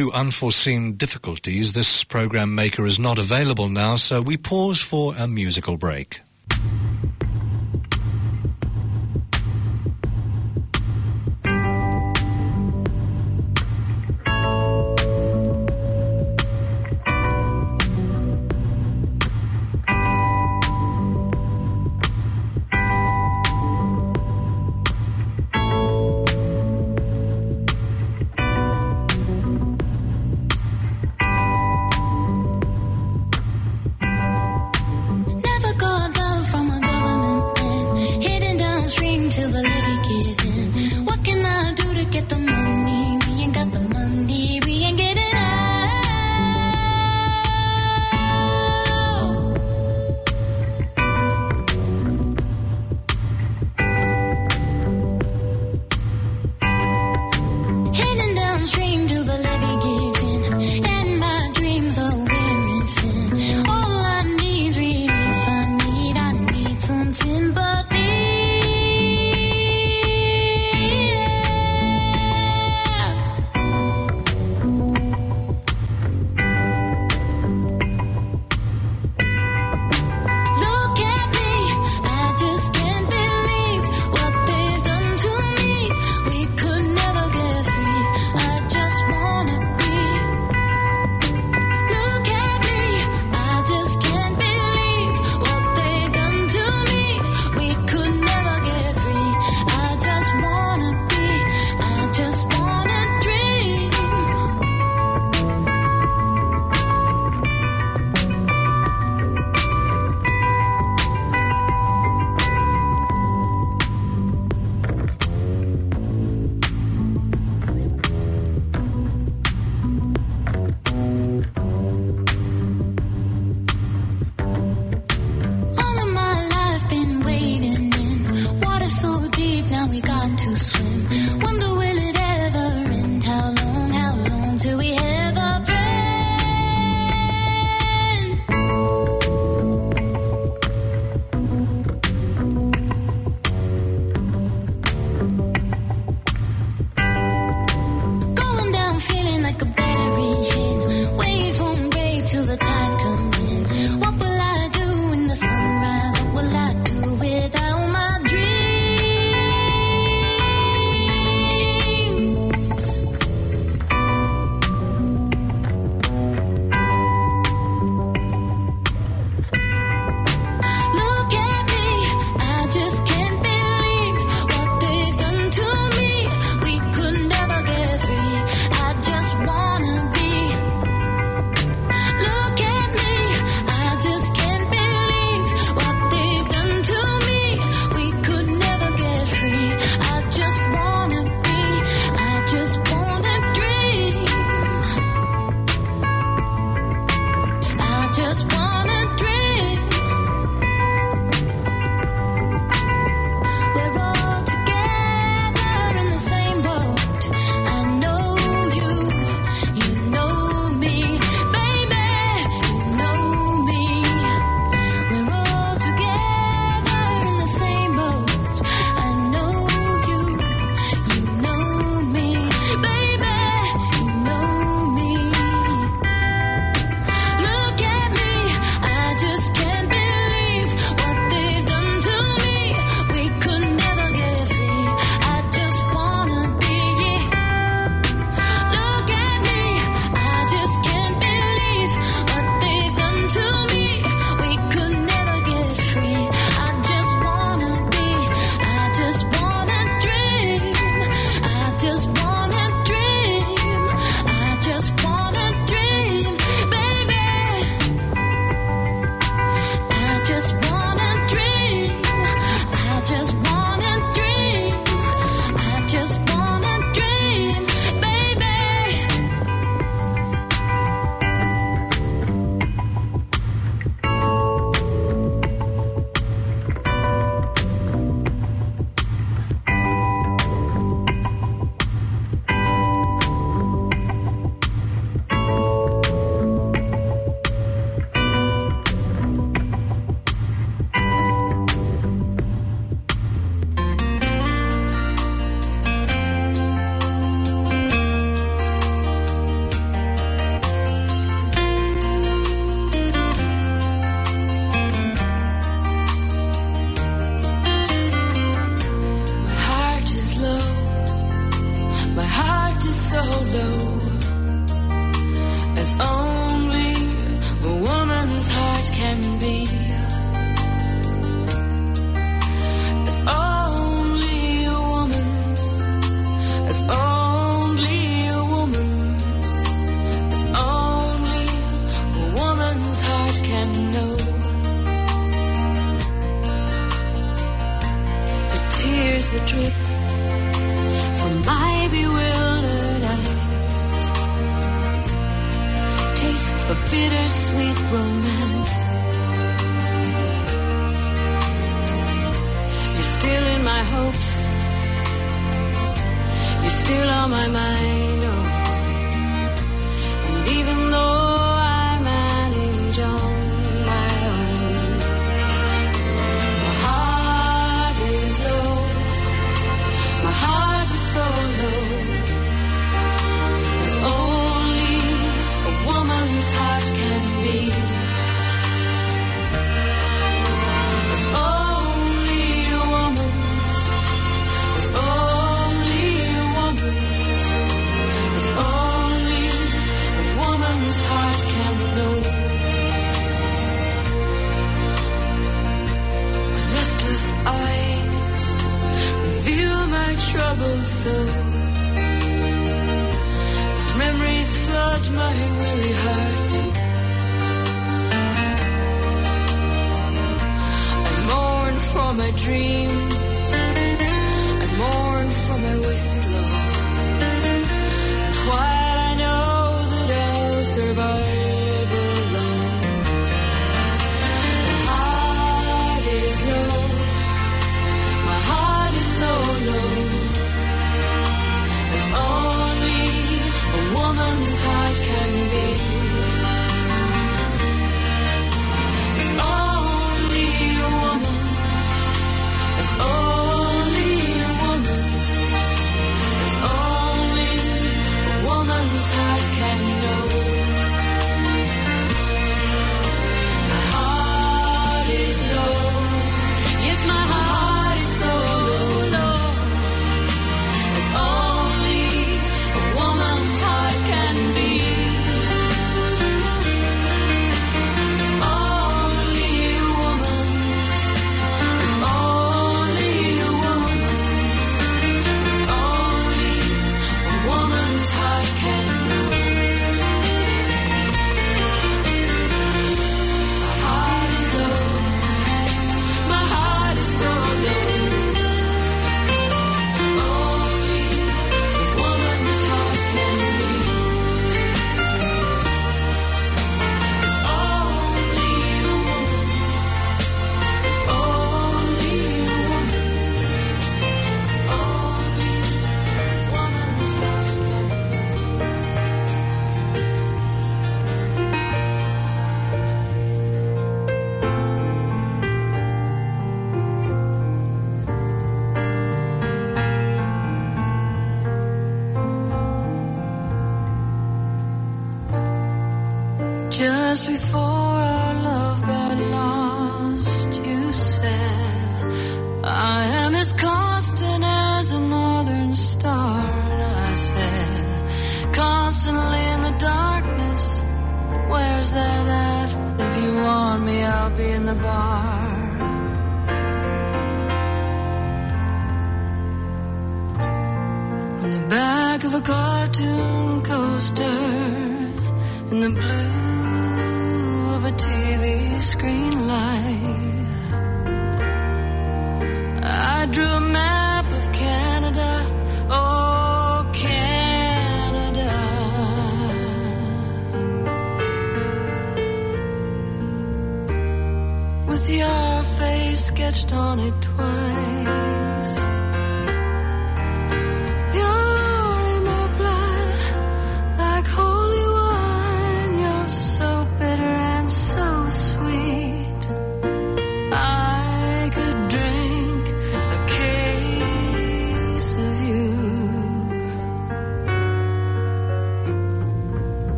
to unforeseen difficulties, this program maker is not available now, so we pause for a musical break.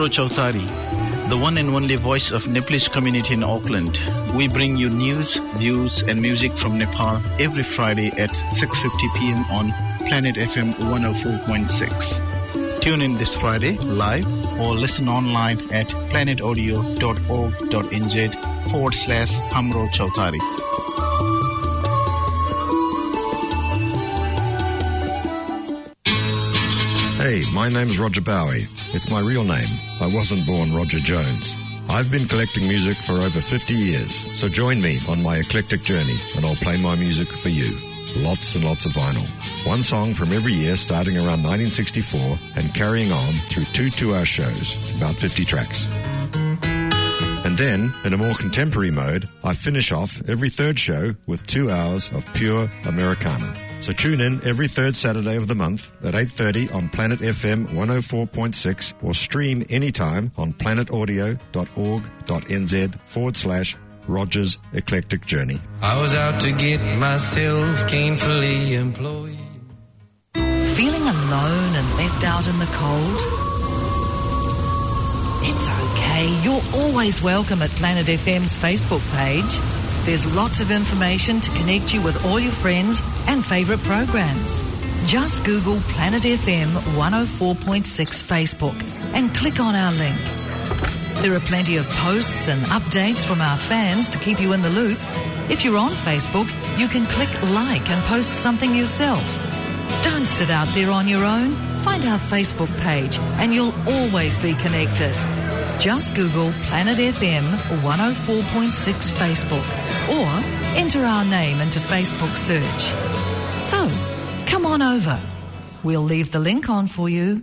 Amro Chautari, the one and only voice of Nepalese community in Auckland. We bring you news, views, and music from Nepal every Friday at 6:50 p.m. on Planet FM 104.6. Tune in this Friday live or listen online at planetaudio.org.nz forward slash Amro Chautari. My name's Roger Bowie. It's my real name. I wasn't born Roger Jones. I've been collecting music for over 50 years, so join me on my eclectic journey and I'll play my music for you. Lots and lots of vinyl. One song from every year starting around 1964 and carrying on through two two-hour shows, about 50 tracks. And then, in a more contemporary mode, I finish off every third show with two hours of pure Americana. So tune in every third Saturday of the month at 8.30 on Planet FM 104.6 or stream anytime on planetaudio.org.nz forward slash Rogers Eclectic Journey. I was out to get myself gainfully employed. Feeling alone and left out in the cold? It's okay. You're always welcome at Planet FM's Facebook page. There's lots of information to connect you with all your friends and favourite programs. Just Google Planet FM 104.6 Facebook and click on our link. There are plenty of posts and updates from our fans to keep you in the loop. If you're on Facebook, you can click like and post something yourself. Don't sit out there on your own. Find our Facebook page and you'll always be connected. Just Google Planet FM 104.6 Facebook or enter our name into Facebook search. So, come on over. We'll leave the link on for you.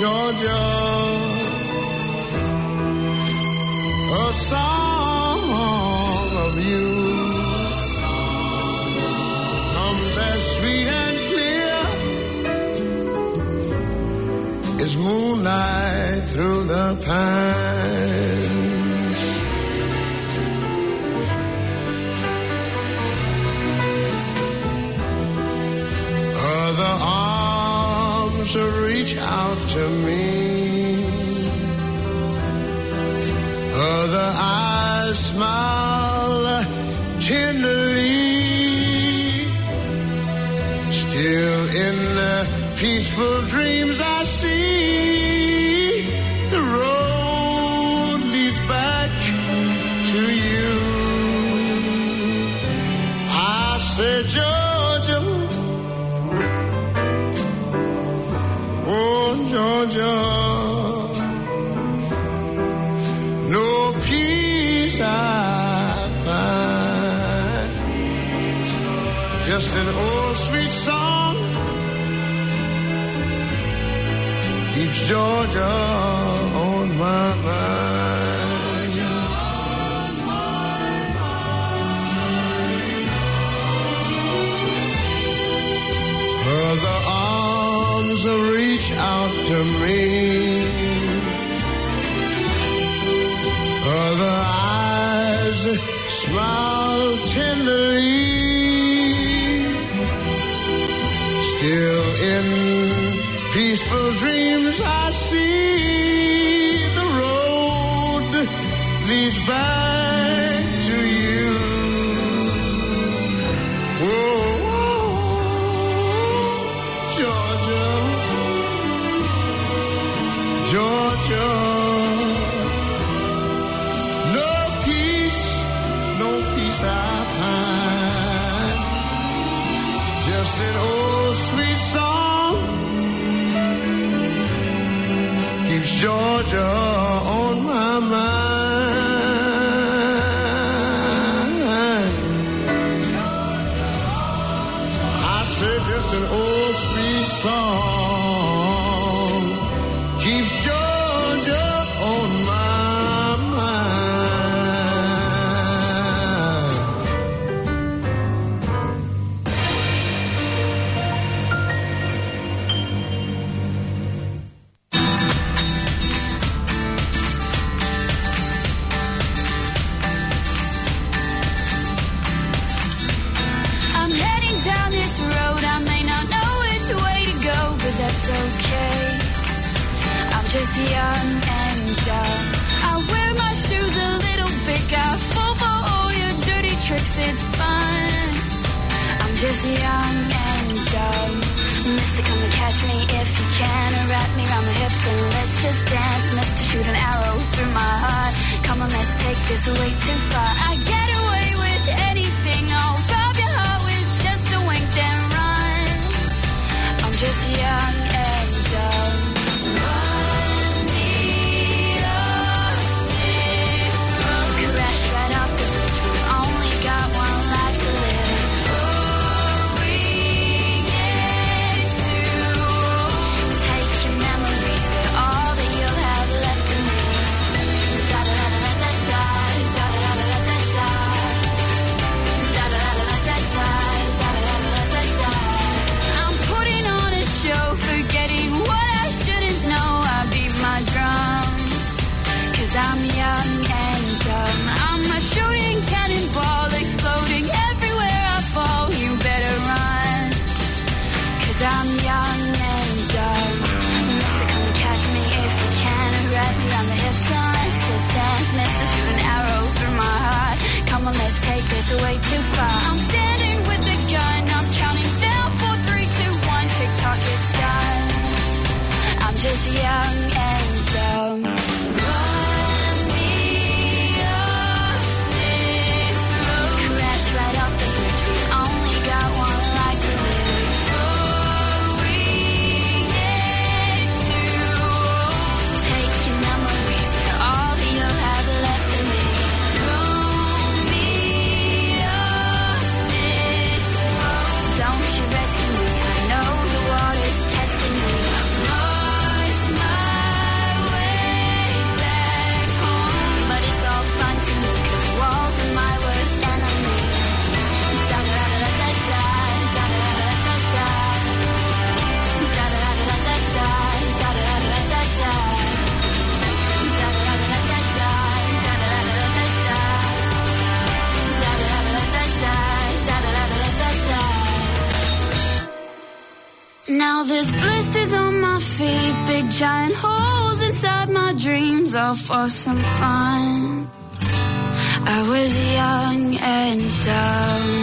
Georgia, a song of you comes as sweet and clear as moonlight through the pines. Other arms reach out to me. Other eyes smile tenderly. Still in the peaceful dreams I Georgia for some fun. I was young and dumb.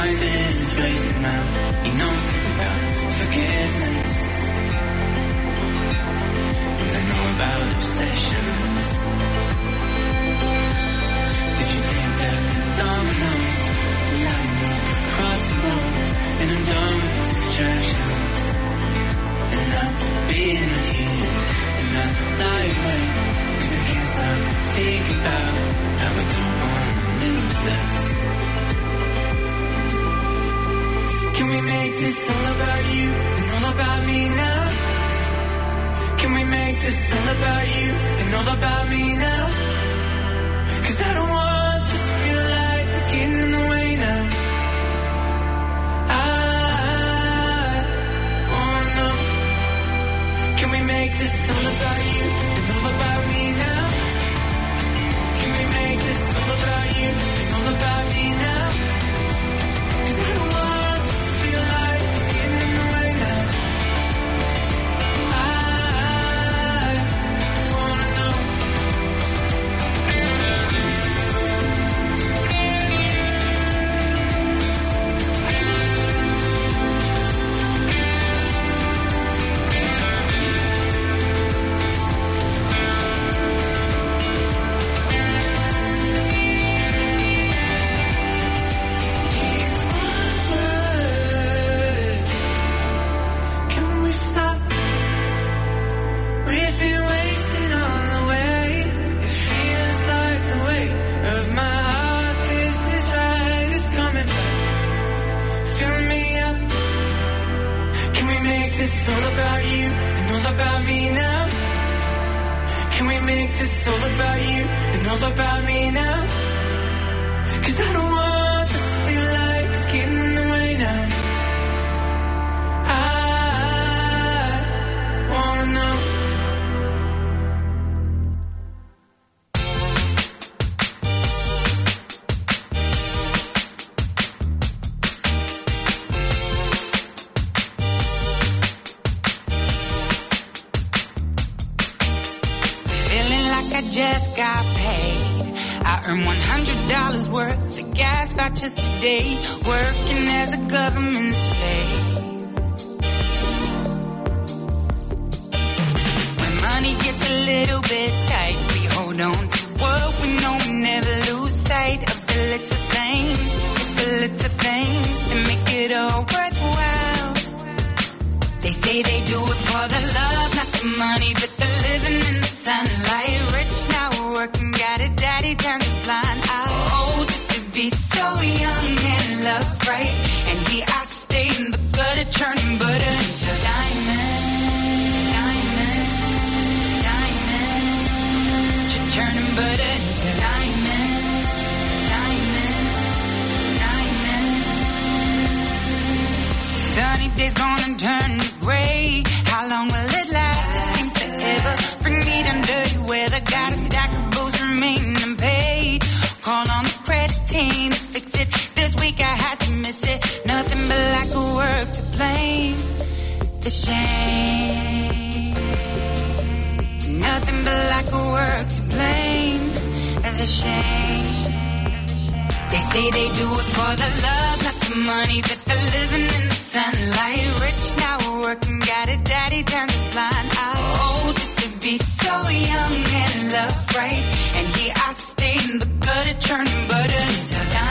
mind is racing now. He knows about forgiveness. And I know about obsessions. Did you think that the dominoes lined up across the roads? And I'm done with distractions. And I'm being with you. And I lie awake. Cause I can't stop thinking about how I don't wanna lose this we make this all about you and all about me now? Can we make this all about you and all about me now? Cause I don't want this to feel like it's getting in the way now. I oh wanna know. Can we make this all about you and all about me now? Can we make this all about you and all about me now? Sunny days gonna turn to gray. Week I had to miss it. Nothing but lack of work to blame. The shame. Nothing but lack of work to blame. The shame. They say they do it for the love, not the money, but the living in the sunlight. Rich now, working, got a daddy turns a blind eye. Oh, just to be so young and love right. And here I stay in the gutter, turning butter into diamond,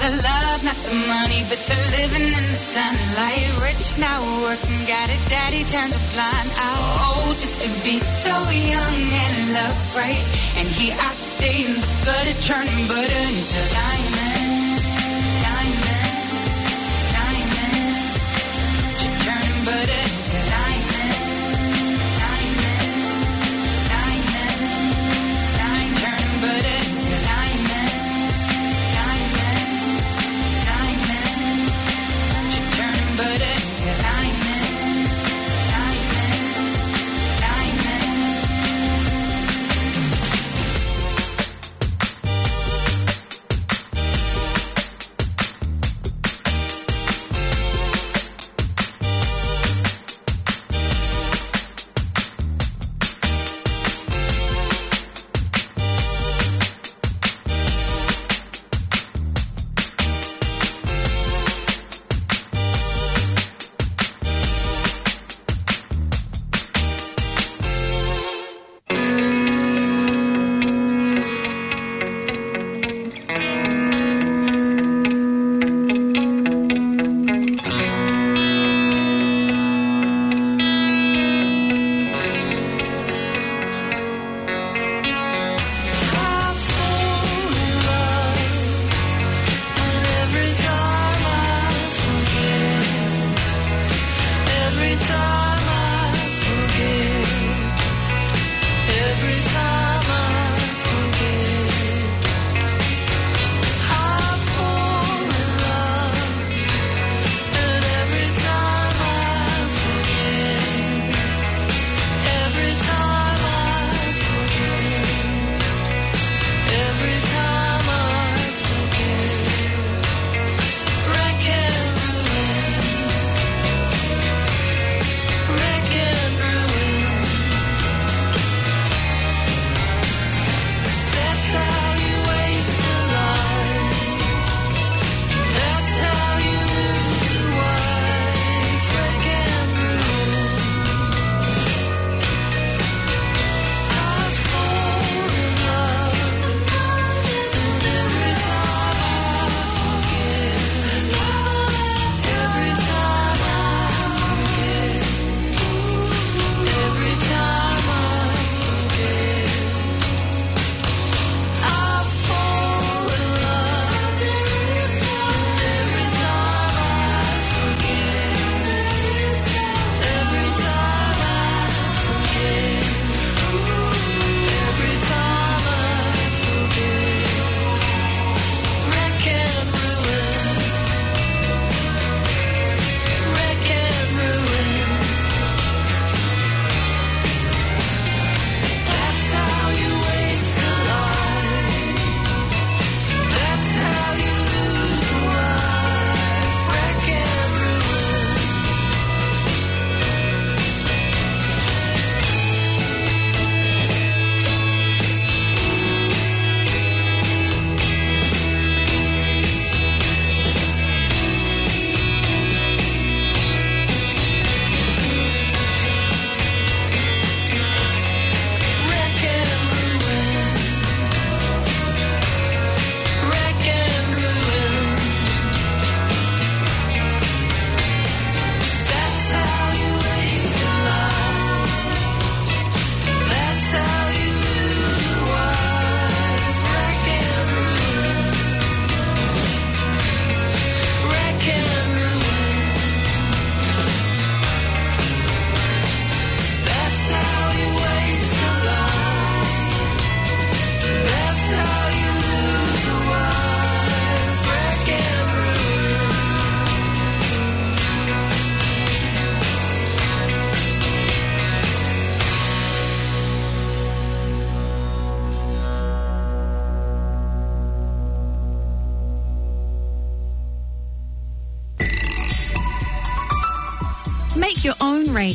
the love, not the money, but the living in the sunlight. Rich now, working, got a daddy turns a blind eye. Oh, just to be so young and love right. And here I stay in the gutter, turning butter into diamond, diamond, diamond. Turning butter into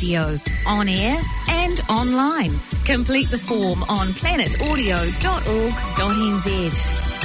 Radio on air and online. Complete the form on planetaudio.org.nz.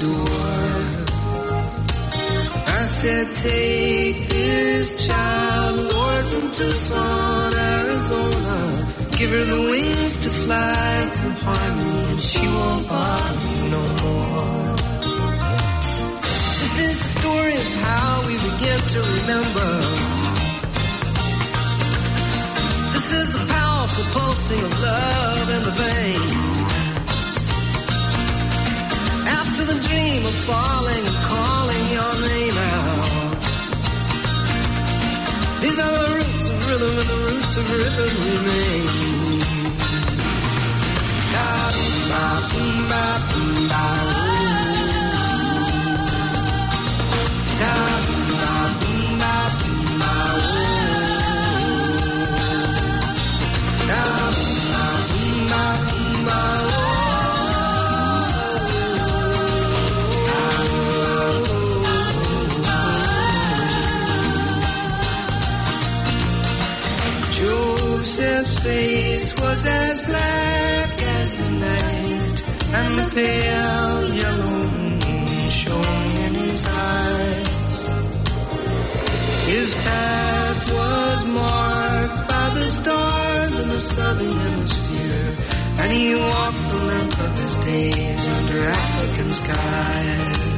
door. I said, Take this child, Lord, from Tucson, Arizona. Give her the wings to fly through harmony, and she won't bother you no more. This is the story of how we begin to remember. This is the powerful pulsing of love in the veins to the dream of falling and calling your name out. These are the roots of rhythm and the roots of rhythm remain. Da, da, da, da, da. Joseph face was as black as the night, and the pale yellow moon shone in his eyes. His path was marked by the stars in the southern hemisphere, and he walked the length of his days under African skies.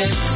get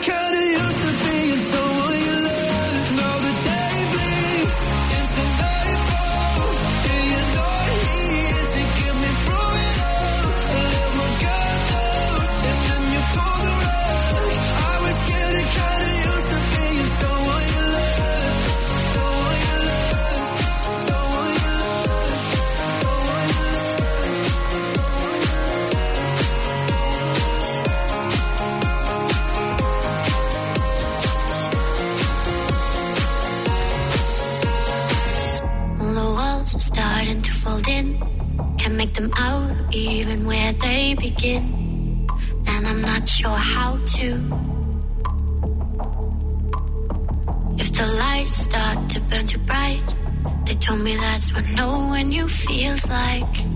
could it if the lights start to burn too bright? They told me that's when knowing you feels like.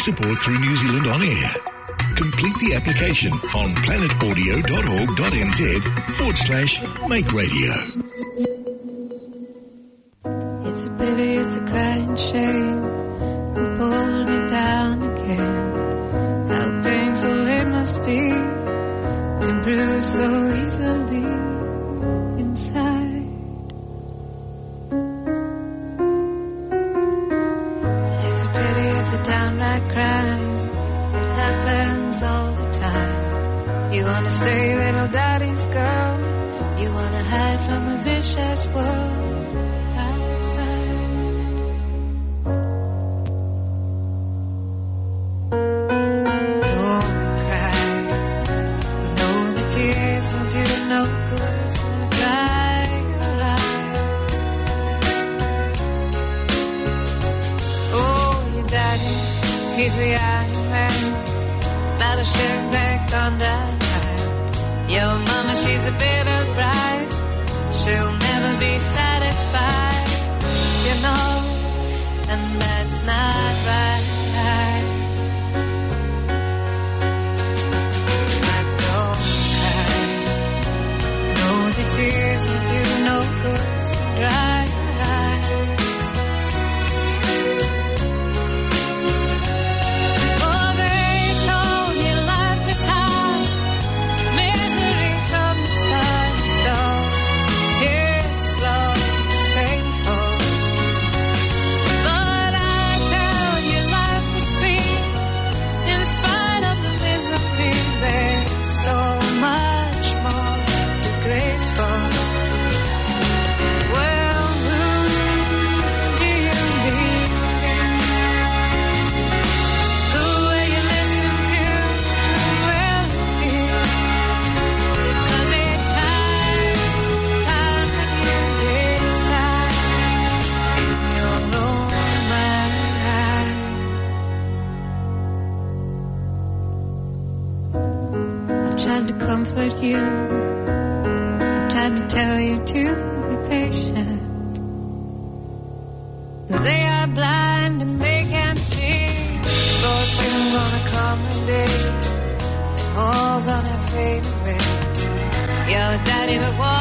support through New Zealand On Air. Complete the application on planetaudio.org.nz forward slash make radio. be satisfied, you know, and that's not right. anymore.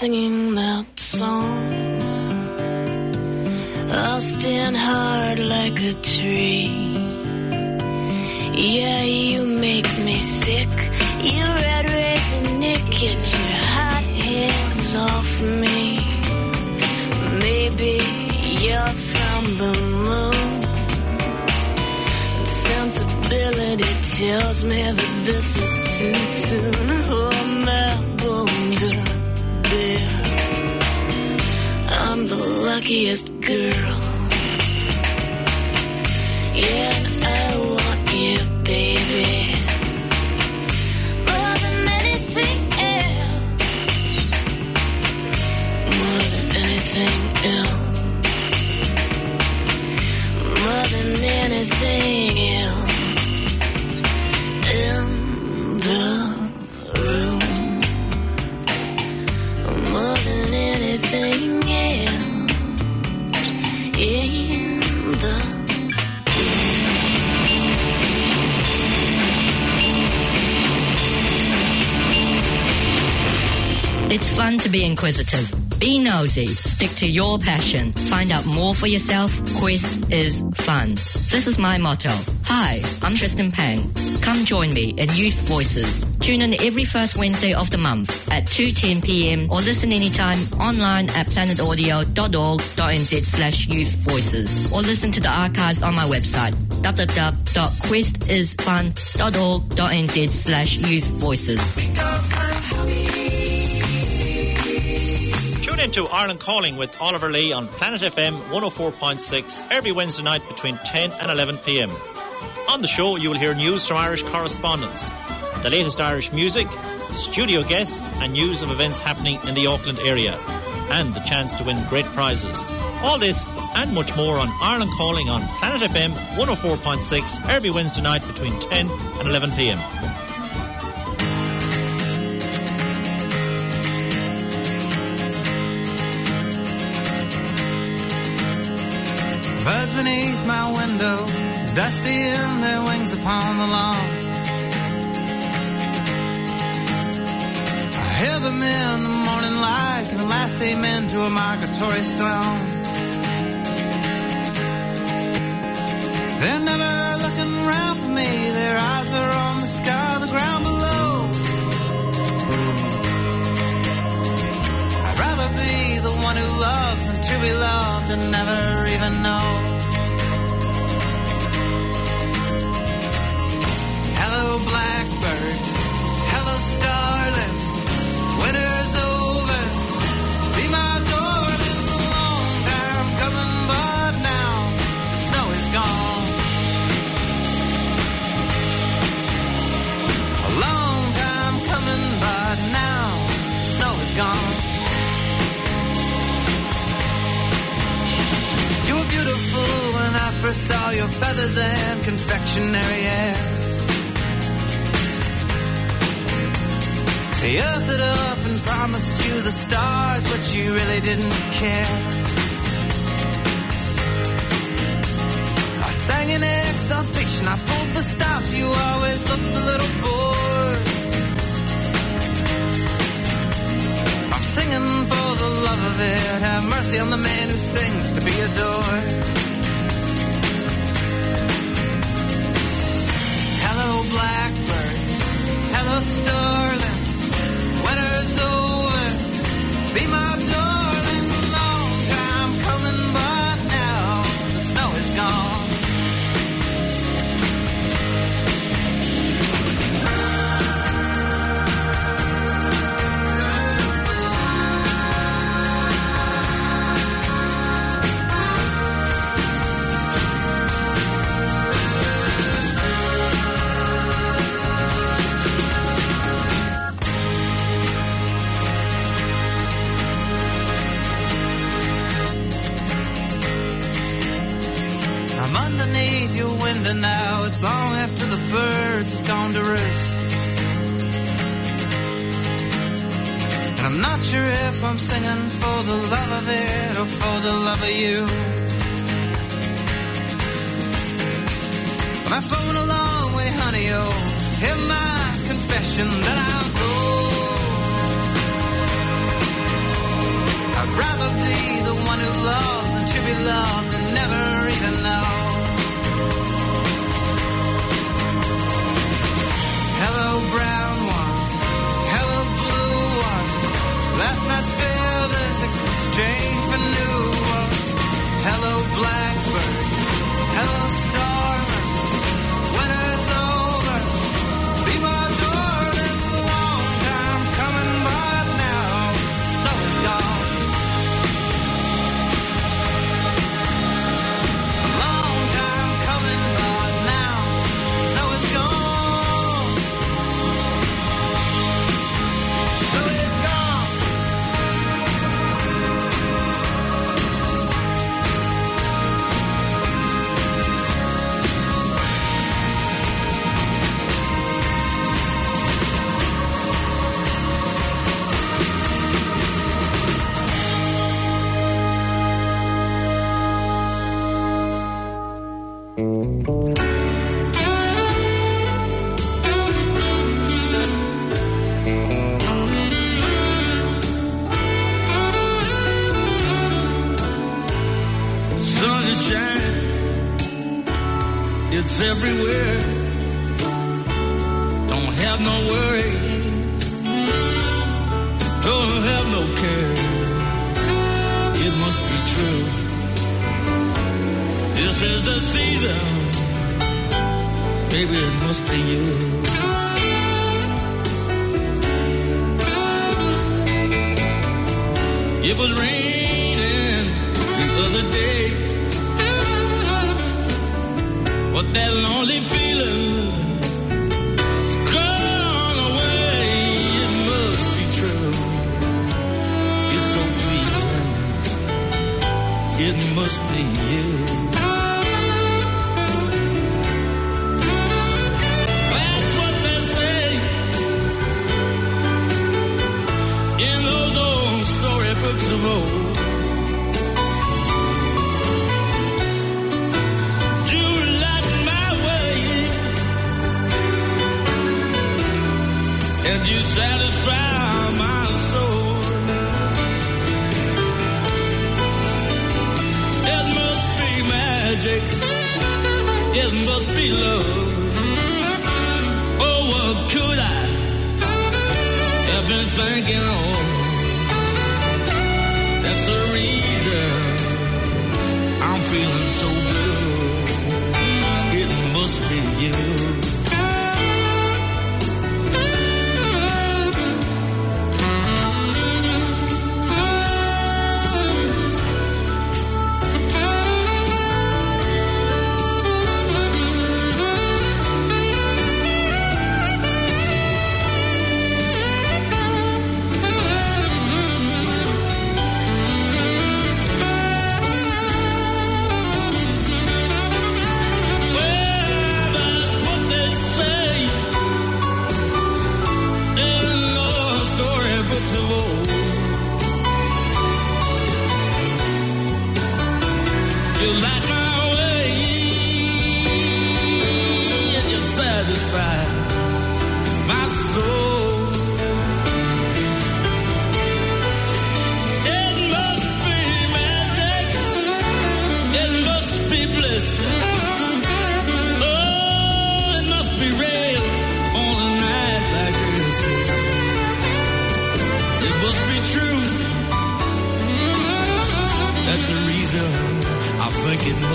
Singing that song. I'll stand hard like a tree. Yeah, you make me sick. You red raisin Nick, get your hot hands off me. Maybe you're from the moon. Sensibility tells me that this is too soon. Oh, are I'm the luckiest girl. Yeah, I want you, baby. More than anything else. More than anything else. More than anything fun to be inquisitive. Be nosy. Stick to your passion. Find out more for yourself. Quest is fun. This is my motto. Hi, I'm Tristan Pang. Come join me in Youth Voices. Tune in every first Wednesday of the month at 2.10 p.m. or listen anytime online at planetaudio.org.nz slash youth voices or listen to the archives on my website www.questisfun.org.nz slash youth voices. Tune into Ireland Calling with Oliver Lee on Planet FM 104.6 every Wednesday night between 10 and 11 p.m. On the show, you will hear news from Irish correspondents, the latest Irish music, studio guests, and news of events happening in the Auckland area, and the chance to win great prizes. All this and much more on Ireland Calling on Planet FM 104.6 every Wednesday night between 10 and 11 p.m. beneath my window, dusty in their wings upon the lawn. I hear them in the morning light, and the last amen to a migratory song. They're never looking round for me, their eyes are on the sky, the ground below. I'd rather be the one who loves than to be loved and never even know.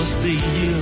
Must be you.